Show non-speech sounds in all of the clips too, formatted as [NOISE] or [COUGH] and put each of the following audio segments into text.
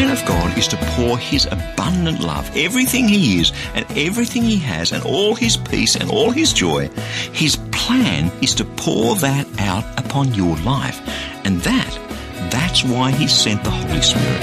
Plan of God is to pour His abundant love, everything He is and everything He has, and all His peace and all His joy. His plan is to pour that out upon your life. And that, that's why He sent the Holy Spirit.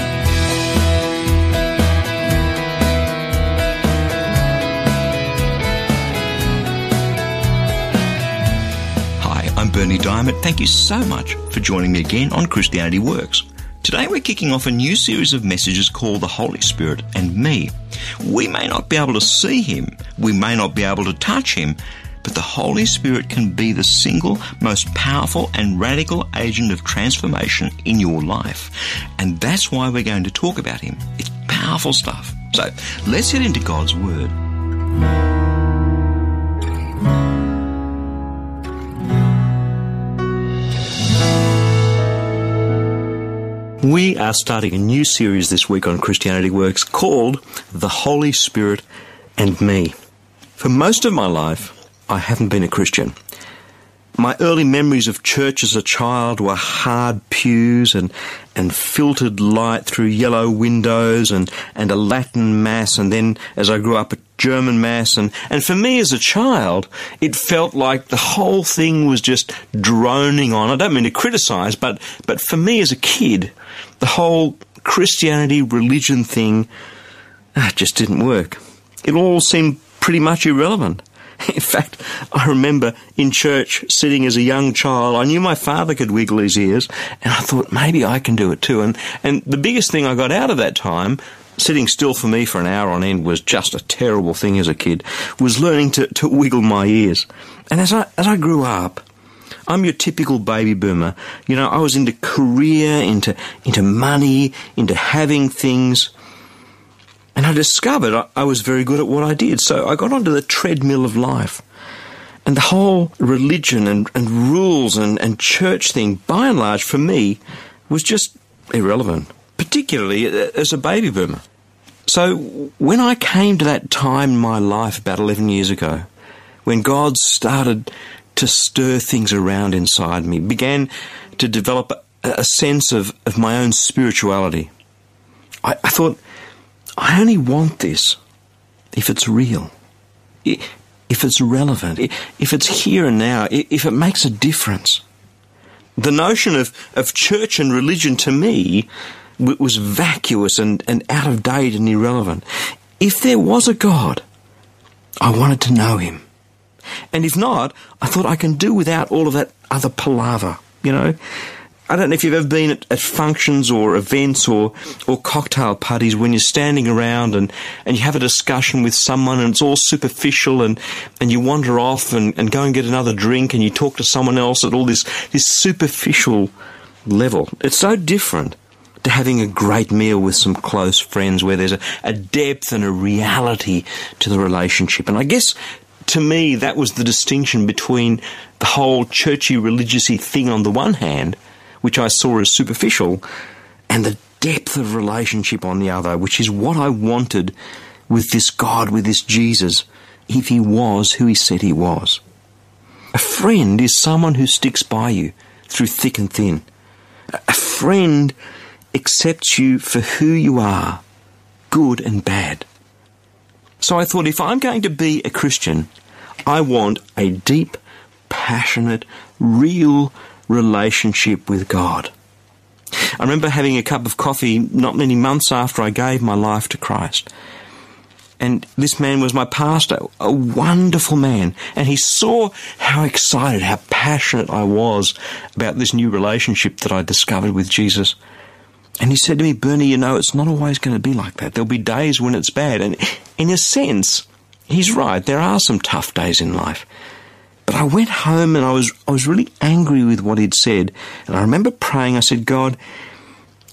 Hi, I'm Bernie Dymet. Thank you so much for joining me again on Christianity Works. Today we're kicking off a new series of messages called The Holy Spirit and Me. We may not be able to see Him, we may not be able to touch Him, but the Holy Spirit can be the single most powerful and radical agent of transformation in your life. And that's why we're going to talk about Him. It's powerful stuff. So let's get into God's Word. We are starting a new series this week on Christianity Works called The Holy Spirit and Me. For most of my life, I haven't been a Christian. My early memories of church as a child were hard pews and, and filtered light through yellow windows and, and a Latin Mass, and then as I grew up, a German Mass. And, and for me as a child, it felt like the whole thing was just droning on. I don't mean to criticize, but, but for me as a kid, the whole Christianity religion thing ah, just didn't work. It all seemed pretty much irrelevant. [LAUGHS] In fact, I remember in church sitting as a young child, I knew my father could wiggle his ears, and I thought maybe I can do it too. And, and the biggest thing I got out of that time, sitting still for me for an hour on end was just a terrible thing as a kid, was learning to, to wiggle my ears. And as I, as I grew up, I'm your typical baby boomer. You know, I was into career, into, into money, into having things. And I discovered I, I was very good at what I did. So I got onto the treadmill of life. And the whole religion and, and rules and, and church thing, by and large, for me, was just irrelevant, particularly as a baby boomer. So when I came to that time in my life about 11 years ago, when God started to stir things around inside me, began to develop a, sense of, of my own spirituality. I, I thought, I only want this if it's real, if it's relevant, if it's here and now, if it makes a difference. The notion of, of church and religion to me was vacuous and, and out of date and irrelevant. If there was a God, I wanted to know him. And if not, I thought I can do without all of that other palaver, you know? I don't know if you've ever been at, at, functions or events or, or cocktail parties when you're standing around and, and you have a discussion with someone and it's all superficial and, and you wander off and, and go and get another drink and you talk to someone else at all this, this superficial level. It's so different to having a great meal with some close friends where there's a, a depth and a reality to the relationship. And I guess to me, that was the distinction between the whole churchy, religiousy thing on the one hand, which I saw as superficial, and the depth of relationship on the other, which is what I wanted with this God, with this Jesus, if he was who he said he was. A friend is someone who sticks by you through thick and thin. A friend accepts you for who you are, good and bad. So I thought if I'm going to be a Christian, I want a deep, passionate, real relationship with God. I remember having a cup of coffee not many months after I gave my life to Christ. And this man was my pastor, a wonderful man. And he saw how excited, how passionate I was about this new relationship that I discovered with Jesus. And he said to me, Bernie, you know, it's not always going to be like that. There'll be days when it's bad. And in a sense, he's right. There are some tough days in life. But I went home and I was, I was really angry with what he'd said. And I remember praying, I said, God,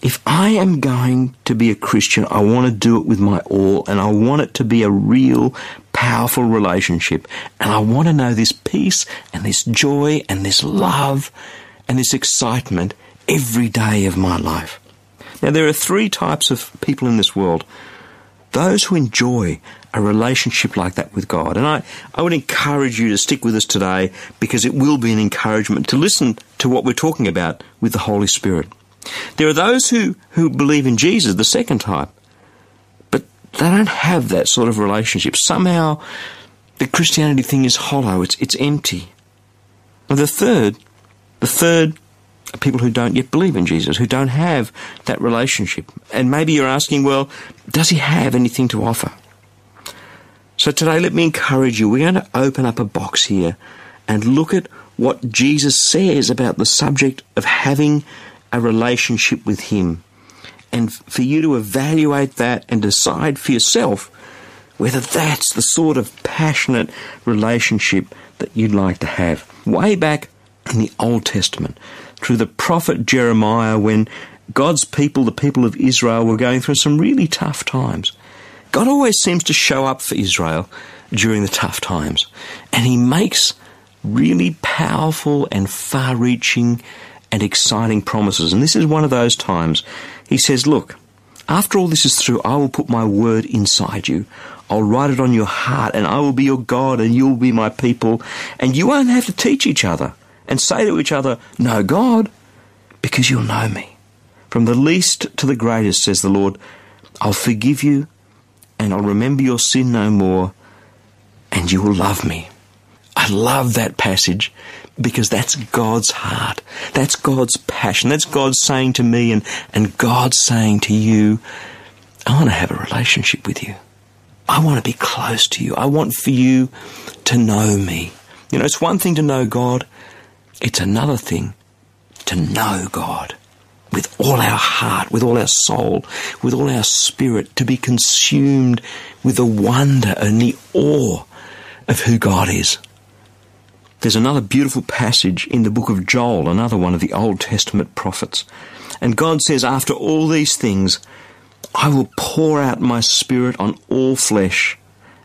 if I am going to be a Christian, I want to do it with my all and I want it to be a real powerful relationship. And I want to know this peace and this joy and this love and this excitement every day of my life. Now, there are three types of people in this world those who enjoy a relationship like that with God. And I, I would encourage you to stick with us today because it will be an encouragement to listen to what we're talking about with the Holy Spirit. There are those who, who believe in Jesus, the second type, but they don't have that sort of relationship. Somehow the Christianity thing is hollow, it's, it's empty. And the third, the third people who don't yet believe in Jesus, who don't have that relationship. And maybe you're asking, well, does he have anything to offer? So today, let me encourage you. We're going to open up a box here and look at what Jesus says about the subject of having a relationship with Him. And for you to evaluate that and decide for yourself whether that's the sort of passionate relationship that you'd like to have. Way back in the Old Testament, through the prophet Jeremiah, when God's people, the people of Israel, were going through some really tough times. God always seems to show up for Israel during the tough times. And He makes really powerful and far reaching and exciting promises. And this is one of those times. He says, Look, after all this is through, I will put my word inside you. I'll write it on your heart, and I will be your God, and you'll be my people. And you won't have to teach each other and say to each other, Know God, because you'll know me. From the least to the greatest, says the Lord, I'll forgive you, and I'll remember your sin no more, and you will love me. I love that passage because that's God's heart. That's God's passion. That's God saying to me and, and God saying to you, I want to have a relationship with you. I want to be close to you. I want for you to know me. You know, it's one thing to know God. It's another thing to know God with all our heart, with all our soul, with all our spirit, to be consumed with the wonder and the awe of who God is. There's another beautiful passage in the book of Joel, another one of the Old Testament prophets. And God says, After all these things, I will pour out my spirit on all flesh,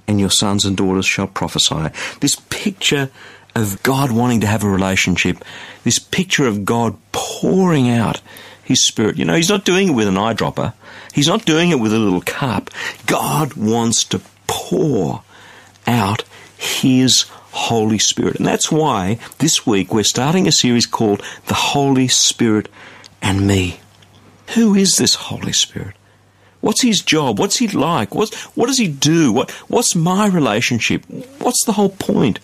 and your sons and daughters shall prophesy. This picture of God wanting to have a relationship, this picture of God pouring out his spirit. You know, he's not doing it with an eyedropper. He's not doing it with a little cup. God wants to pour out his Holy Spirit. And that's why this week we're starting a series called The Holy Spirit and Me. Who is this Holy Spirit? What's his job? What's he like? What does he do? What, what's my relationship? What's the whole point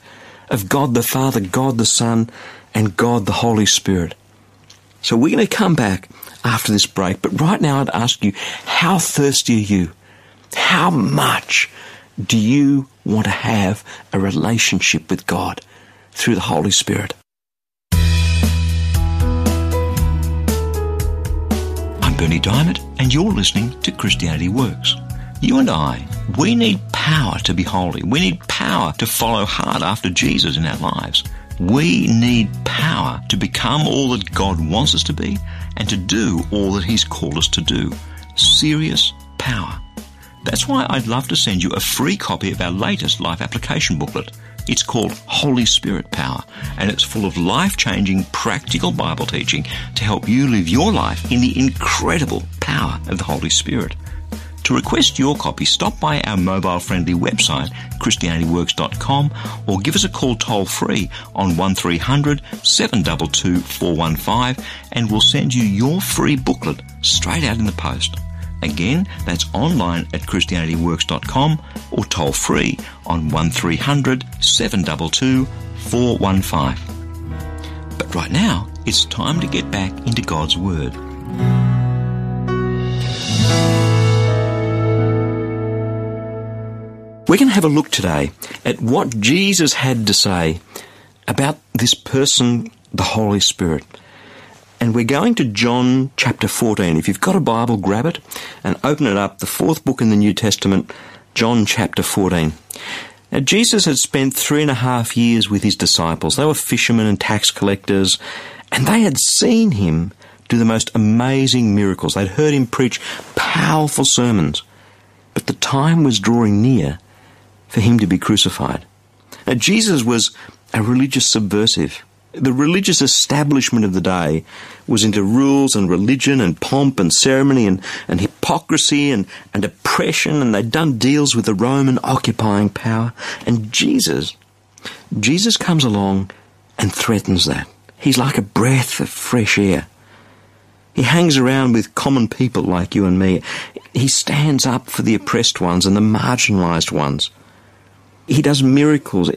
of God the Father, God the Son, and God the Holy Spirit? So we're going to come back after this break, but right now I'd ask you, how thirsty are you? How much do you want to have a relationship with God through the Holy Spirit? I'm Bernie Dymet, and you're listening to Christianity Works. You and I, we need power to be holy. We need power to follow hard after Jesus in our lives. We need power to become all that God wants us to be and to do all that He's called us to do. Serious power. That's why I'd love to send you a free copy of our latest life application booklet. It's called Holy Spirit Power, and it's full of life changing, practical Bible teaching to help you live your life in the incredible power of the Holy Spirit. To request your copy, stop by our mobile friendly website, ChristianityWorks.com, or give us a call toll free on 1300 722 415 and we'll send you your free booklet straight out in the post. Again, that's online at ChristianityWorks.com or toll free on 1300 722 415. But right now, it's time to get back into God's Word. We're going to have a look today at what Jesus had to say about this person, the Holy Spirit. And we're going to John chapter 14. If you've got a Bible, grab it and open it up, the fourth book in the New Testament, John chapter 14. Now, Jesus had spent three and a half years with his disciples. They were fishermen and tax collectors, and they had seen him do the most amazing miracles. They'd heard him preach powerful sermons. But the time was drawing near for him to be crucified. Now, Jesus was a religious subversive. The religious establishment of the day was into rules and religion and pomp and ceremony and, and hypocrisy and, and oppression, and they'd done deals with the Roman occupying power. And Jesus, Jesus comes along and threatens that. He's like a breath of fresh air. He hangs around with common people like you and me. He stands up for the oppressed ones and the marginalised ones. He does miracles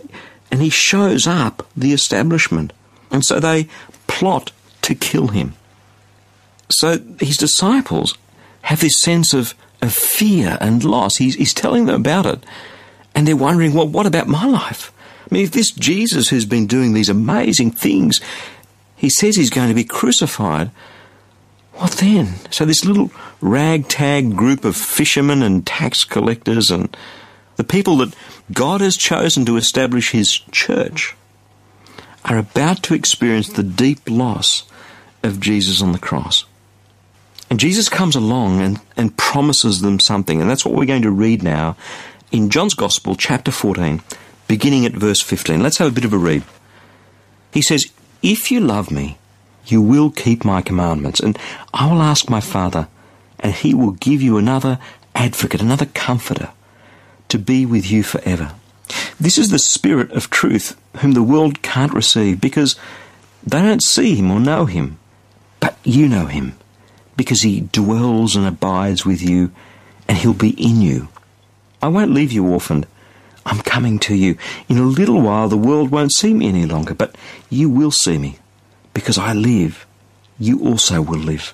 and he shows up the establishment. And so they plot to kill him. So his disciples have this sense of, of fear and loss. He's, he's telling them about it. And they're wondering, well, what about my life? I mean, if this Jesus who's been doing these amazing things, he says he's going to be crucified, what then? So this little ragtag group of fishermen and tax collectors and the people that God has chosen to establish his church are about to experience the deep loss of Jesus on the cross. And Jesus comes along and, and promises them something, and that's what we're going to read now in John's Gospel, chapter 14, beginning at verse 15. Let's have a bit of a read. He says, If you love me, you will keep my commandments, and I will ask my Father, and he will give you another advocate, another comforter, to be with you forever. This is the Spirit of truth, whom the world can't receive because they don't see him or know him. But you know him, because he dwells and abides with you, and he'll be in you. I won't leave you orphaned. I'm coming to you. In a little while the world won't see me any longer, but you will see me. Because I live, you also will live.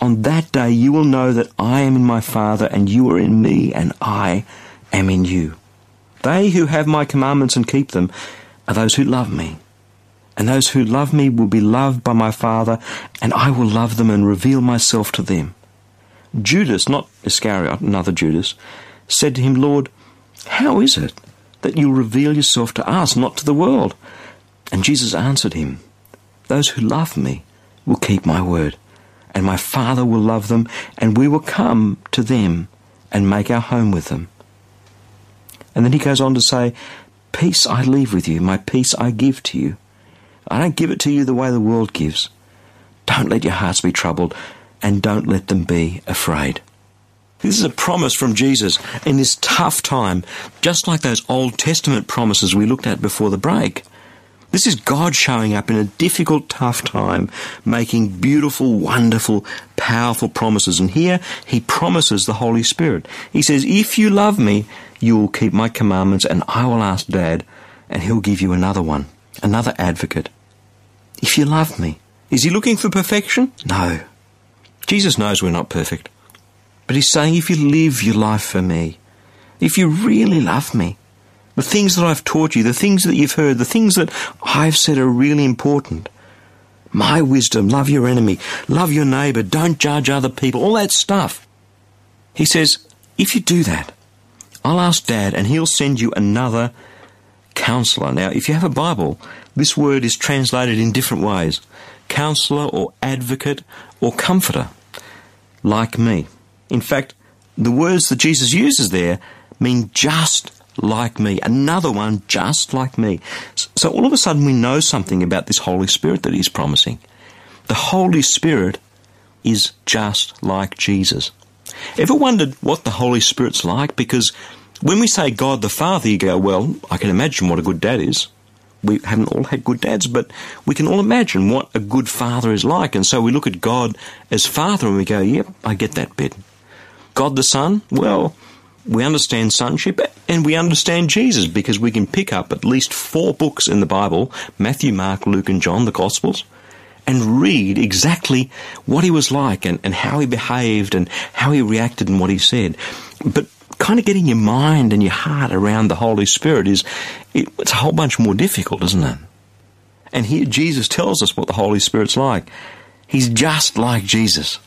On that day you will know that I am in my Father, and you are in me, and I am in you. They who have my commandments and keep them are those who love me. And those who love me will be loved by my Father, and I will love them and reveal myself to them. Judas, not Iscariot, another Judas, said to him, Lord, how is it that you reveal yourself to us, not to the world? And Jesus answered him, Those who love me will keep my word, and my Father will love them, and we will come to them and make our home with them. And then he goes on to say, Peace I leave with you, my peace I give to you. I don't give it to you the way the world gives. Don't let your hearts be troubled, and don't let them be afraid. This is a promise from Jesus in this tough time, just like those Old Testament promises we looked at before the break. This is God showing up in a difficult, tough time, making beautiful, wonderful, powerful promises. And here he promises the Holy Spirit. He says, If you love me, you will keep my commandments, and I will ask Dad, and he'll give you another one, another advocate. If you love me. Is he looking for perfection? No. Jesus knows we're not perfect. But he's saying, if you live your life for me, if you really love me, the things that I've taught you, the things that you've heard, the things that I've said are really important. My wisdom, love your enemy, love your neighbour, don't judge other people, all that stuff. He says, if you do that, I'll ask Dad and he'll send you another counselor. Now, if you have a Bible, this word is translated in different ways counselor or advocate or comforter, like me. In fact, the words that Jesus uses there mean just like me, another one just like me. So all of a sudden we know something about this Holy Spirit that he's promising. The Holy Spirit is just like Jesus. Ever wondered what the Holy Spirit's like? Because when we say God the Father, you go, well, I can imagine what a good dad is. We haven't all had good dads, but we can all imagine what a good father is like. And so we look at God as Father and we go, yep, I get that bit. God the Son, well, we understand sonship and we understand Jesus because we can pick up at least four books in the Bible Matthew, Mark, Luke, and John, the Gospels and read exactly what he was like and, and how he behaved and how he reacted and what he said. But kind of getting your mind and your heart around the Holy Spirit is it, it's a whole bunch more difficult, isn't it? And here Jesus tells us what the Holy Spirit's like. He's just like Jesus.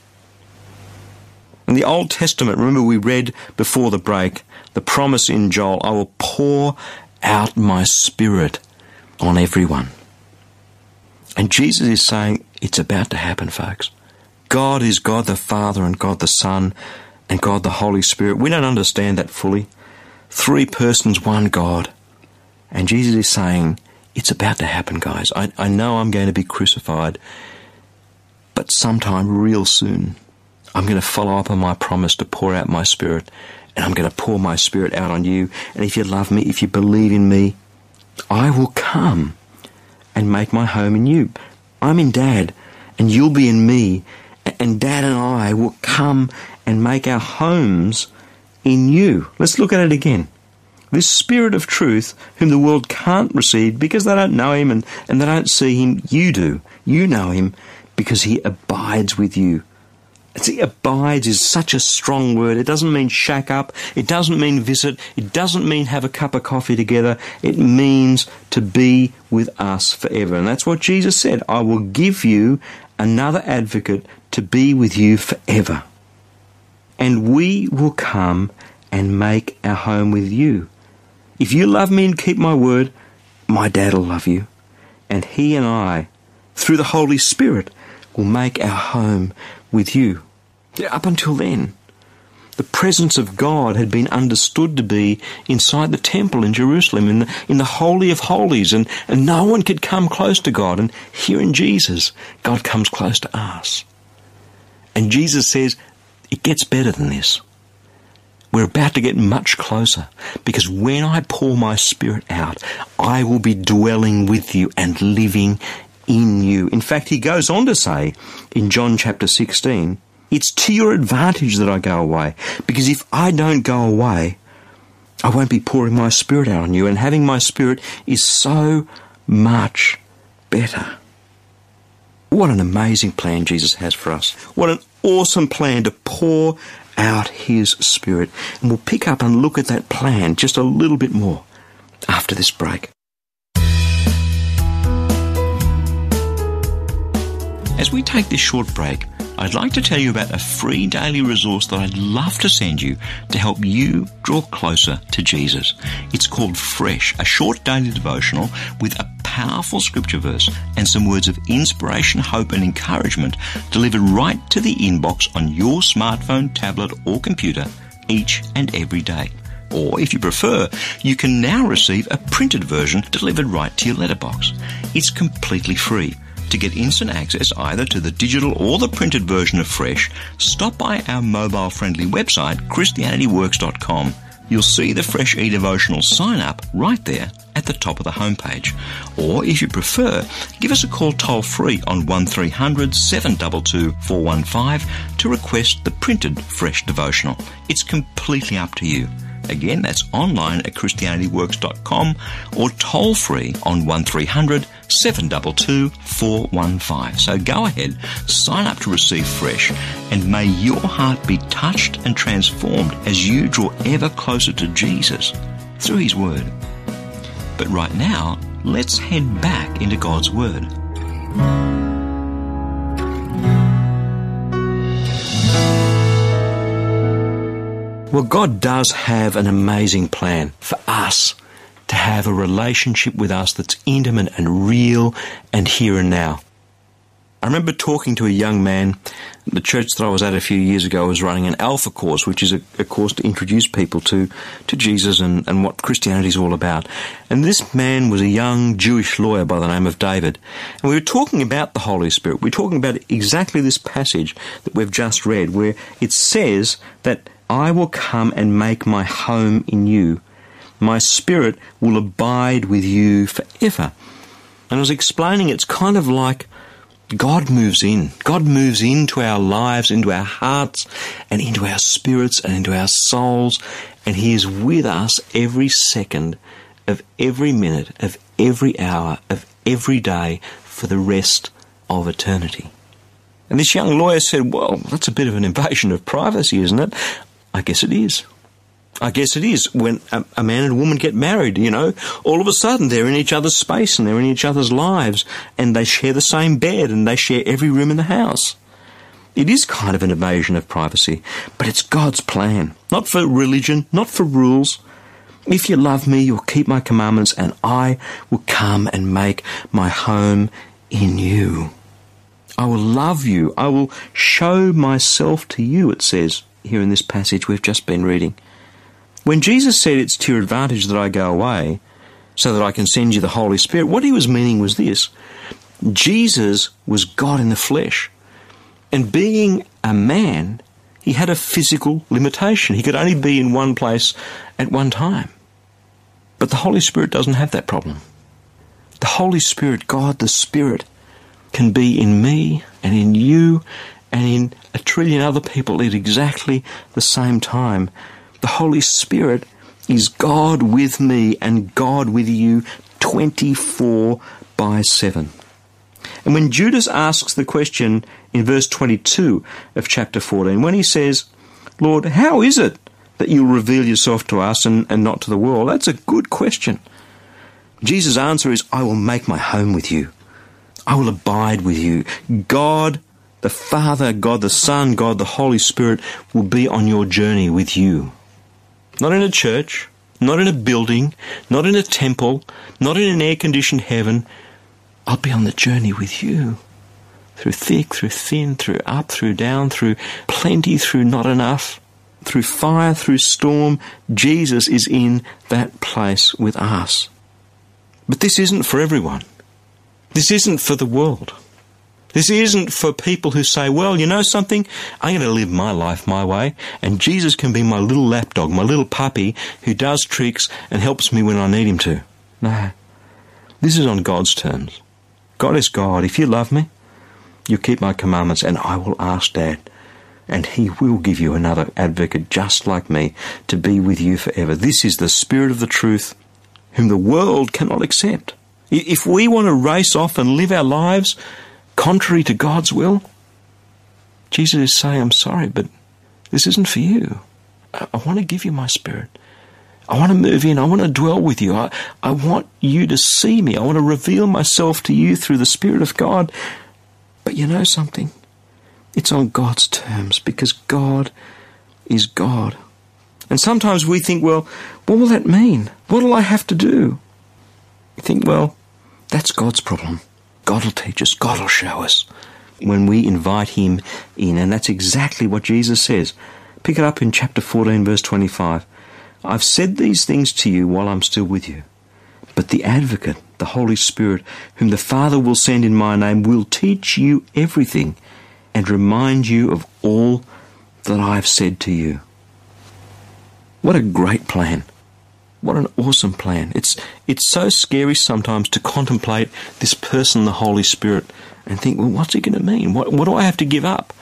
In the Old Testament, remember we read before the break the promise in Joel I will pour out my spirit on everyone. And Jesus is saying, it's about to happen, folks. God is God the Father and God the Son and God the Holy Spirit. We don't understand that fully. Three persons, one God. And Jesus is saying, it's about to happen, guys. I, I know I'm going to be crucified, but sometime real soon, I'm going to follow up on my promise to pour out my Spirit, and I'm going to pour my Spirit out on you. And if you love me, if you believe in me, I will come and make my home in you. I'm in Dad, and you'll be in me, and Dad and I will come and make our homes in you. Let's look at it again. This Spirit of truth, whom the world can't receive because they don't know Him and, and they don't see Him, you do. You know Him because He abides with you. See, abides is such a strong word. It doesn't mean shack up. It doesn't mean visit. It doesn't mean have a cup of coffee together. It means to be with us forever. And that's what Jesus said. I will give you another advocate to be with you forever. And we will come and make our home with you. If you love me and keep my word, my dad will love you. And he and I, through the Holy Spirit, will make our home with you. Up until then, the presence of God had been understood to be inside the temple in Jerusalem, in the, in the Holy of Holies, and, and no one could come close to God. And here in Jesus, God comes close to us. And Jesus says, it gets better than this. We're about to get much closer because when I pour my spirit out, I will be dwelling with you and living in you. In fact, he goes on to say in John chapter 16, it's to your advantage that I go away because if I don't go away, I won't be pouring my spirit out on you and having my spirit is so much better. What an amazing plan Jesus has for us. What an awesome plan to pour out His Spirit. And we'll pick up and look at that plan just a little bit more after this break. As we take this short break, I'd like to tell you about a free daily resource that I'd love to send you to help you draw closer to Jesus. It's called Fresh, a short daily devotional with a powerful scripture verse and some words of inspiration, hope, and encouragement delivered right to the inbox on your smartphone, tablet, or computer each and every day. Or if you prefer, you can now receive a printed version delivered right to your letterbox. It's completely free. To get instant access either to the digital or the printed version of Fresh, stop by our mobile friendly website, ChristianityWorks.com. You'll see the Fresh e devotional sign up right there at the top of the homepage. Or if you prefer, give us a call toll free on 1300 722 415 to request the printed Fresh devotional. It's completely up to you. Again, that's online at ChristianityWorks.com or toll free on 1300 722 415. So go ahead, sign up to receive fresh, and may your heart be touched and transformed as you draw ever closer to Jesus through His Word. But right now, let's head back into God's Word. Well, God does have an amazing plan for us to have a relationship with us that's intimate and real and here and now. I remember talking to a young man. The church that I was at a few years ago was running an Alpha course, which is a, a course to introduce people to, to Jesus and, and what Christianity is all about. And this man was a young Jewish lawyer by the name of David. And we were talking about the Holy Spirit. We were talking about exactly this passage that we've just read, where it says that I will come and make my home in you. My spirit will abide with you forever. And I was explaining it's kind of like God moves in. God moves into our lives, into our hearts, and into our spirits, and into our souls. And He is with us every second of every minute, of every hour, of every day for the rest of eternity. And this young lawyer said, Well, that's a bit of an invasion of privacy, isn't it? I guess it is. I guess it is. When a, a, man and a woman get married, you know, all of a sudden they're in each other's space and they're in each other's lives and they share the same bed and they share every room in the house. It is kind of an invasion of privacy, but it's God's plan. Not for religion, not for rules. If you love me, you'll keep my commandments and I will come and make my home in you. I will love you. I will show myself to you, it says here in this passage we've just been reading. When Jesus said it's to your advantage that I go away, so that I can send you the Holy Spirit, what he was meaning was this Jesus was God in the flesh. And being a man, he had a physical limitation. He could only be in one place at one time. But the Holy Spirit doesn't have that problem. The Holy Spirit, God the Spirit, can be in me and in you and in a trillion other people at exactly the same time. The Holy Spirit is God with me and God with you 24 by 7. And when Judas asks the question in verse 22 of chapter 14, when he says, Lord, how is it that you'll reveal yourself to us and, and not to the world? That's a good question. Jesus' answer is, I will make my home with you. I will abide with you. God, the Father, God the Son, God the Holy Spirit will be on your journey with you. Not in a church, not in a building, not in a temple, not in an air conditioned heaven. I'll be on the journey with you. Through thick, through thin, through up, through down, through plenty, through not enough, through fire, through storm. Jesus is in that place with us. But this isn't for everyone. This isn't for the world. This isn't for people who say, well, you know something? I'm going to live my life my way, and Jesus can be my little lapdog, my little puppy who does tricks and helps me when I need him to. No. This is on God's terms. God is God. If you love me, you keep my commandments, and I will ask Dad, and he will give you another advocate just like me to be with you forever. This is the Spirit of the truth, whom the world cannot accept. If we want to race off and live our lives contrary to God's will, Jesus is saying, I'm sorry, but this isn't for you. I, I want to give you my spirit. I want to move in. I want to dwell with you. I, I want you to see me. I want to reveal myself to you through the Spirit of God. But you know something? It's on God's terms because God is God. And sometimes we think, well, what will that mean? What will I have to do? You think, well, that's God's problem. God will teach us, God will show us when we invite Him in. And that's exactly what Jesus says. Pick it up in chapter 14, verse 25. I've said these things to you while I'm still with you. But the advocate, the Holy Spirit, whom the Father will send in my name, will teach you everything and remind you of all that I have said to you. What a great plan! What an awesome plan. It's, it's so scary sometimes to contemplate this person, the Holy Spirit, and think, well, what's it going to mean? What, what do I have to give up?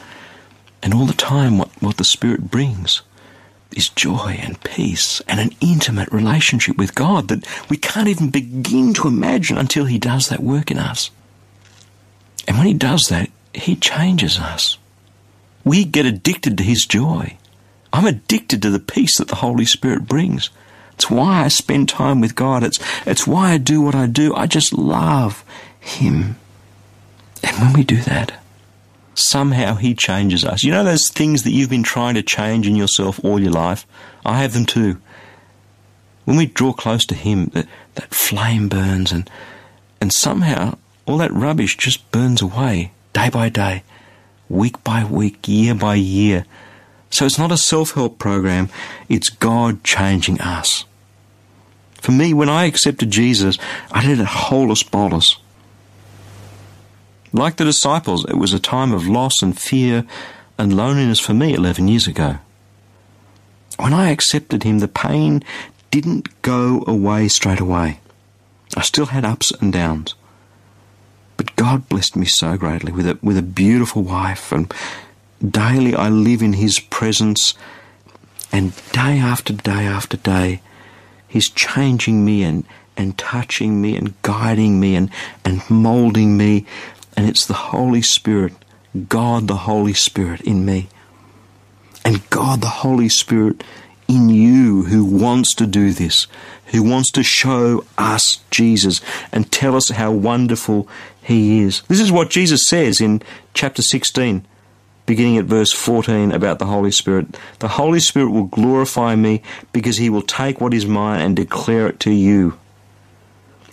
And all the time, what, what the Spirit brings is joy and peace and an intimate relationship with God that we can't even begin to imagine until He does that work in us. And when He does that, He changes us. We get addicted to His joy. I'm addicted to the peace that the Holy Spirit brings. It's why I spend time with God. It's, it's why I do what I do. I just love Him. And when we do that, somehow He changes us. You know those things that you've been trying to change in yourself all your life? I have them too. When we draw close to Him, that, that flame burns and, and somehow all that rubbish just burns away day by day, week by week, year by year. So it's not a self help program, it's God changing us. For me, when I accepted Jesus, I did it holus bolus. Like the disciples, it was a time of loss and fear and loneliness for me 11 years ago. When I accepted Him, the pain didn't go away straight away. I still had ups and downs. But God blessed me so greatly with a, with a beautiful wife and Daily I live in His presence, and day after day after day, He's changing me and, and touching me and guiding me and, and molding me. And it's the Holy Spirit, God the Holy Spirit in me, and God the Holy Spirit in you who wants to do this, who wants to show us Jesus and tell us how wonderful He is. This is what Jesus says in chapter 16 beginning at verse 14 about the Holy Spirit. The Holy Spirit will glorify me because he will take what is mine and declare it to you.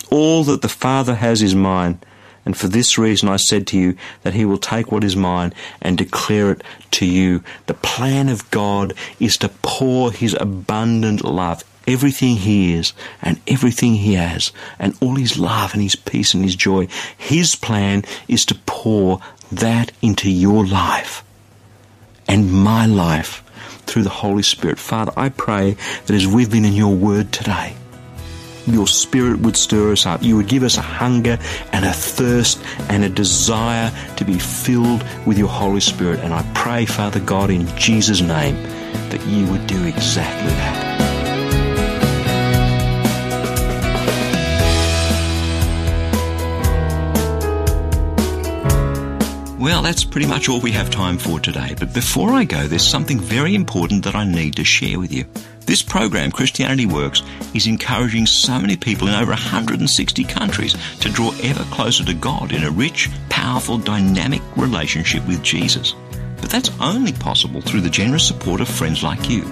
All that the Father has is mine. And for this reason I said to you that he will take what is mine and declare it to you. The plan of God is to pour his abundant love, everything he is and everything he has, and all his love and his peace and his joy. His plan is to pour that into your life and my life through the Holy Spirit. Father, I pray that as we've been in your word today, your spirit would stir us up. You would give us a hunger and a thirst and a desire to be filled with your Holy Spirit. And I pray, Father God, in Jesus' name, that you would do exactly that. Well, that's pretty much all we have time for today. But before I go, there's something very important that I need to share with you. This program, Christianity Works, is encouraging so many people in over 160 countries to draw ever closer to God in a rich, powerful, dynamic relationship with Jesus. But that's only possible through the generous support of friends like you.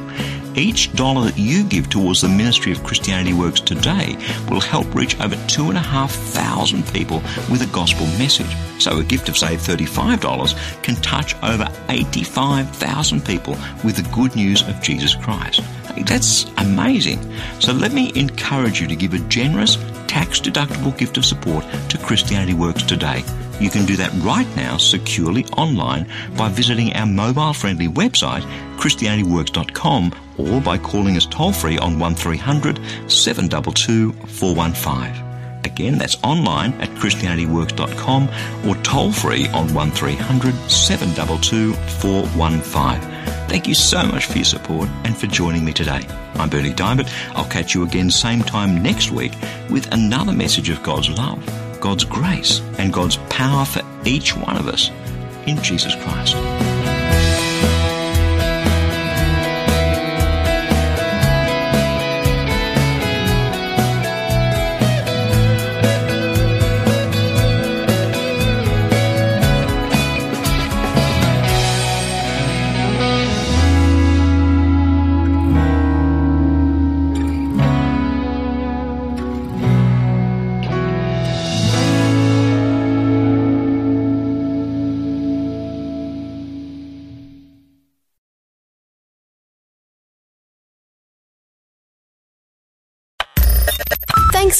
Each dollar that you give towards the ministry of Christianity Works today will help reach over 2,500 people with a gospel message. So a gift of, say, $35 can touch over 85,000 people with the good news of Jesus Christ. That's amazing. So let me encourage you to give a generous, tax deductible gift of support to Christianity Works today. You can do that right now securely online by visiting our mobile friendly website, ChristianityWorks.com, or by calling us toll free on 1300 722 415. Again, that's online at ChristianityWorks.com or toll free on 1300 722 415. Thank you so much for your support and for joining me today. I'm Bernie Dymet. I'll catch you again same time next week with another message of God's love, God's grace, and God's power for each one of us in Jesus Christ.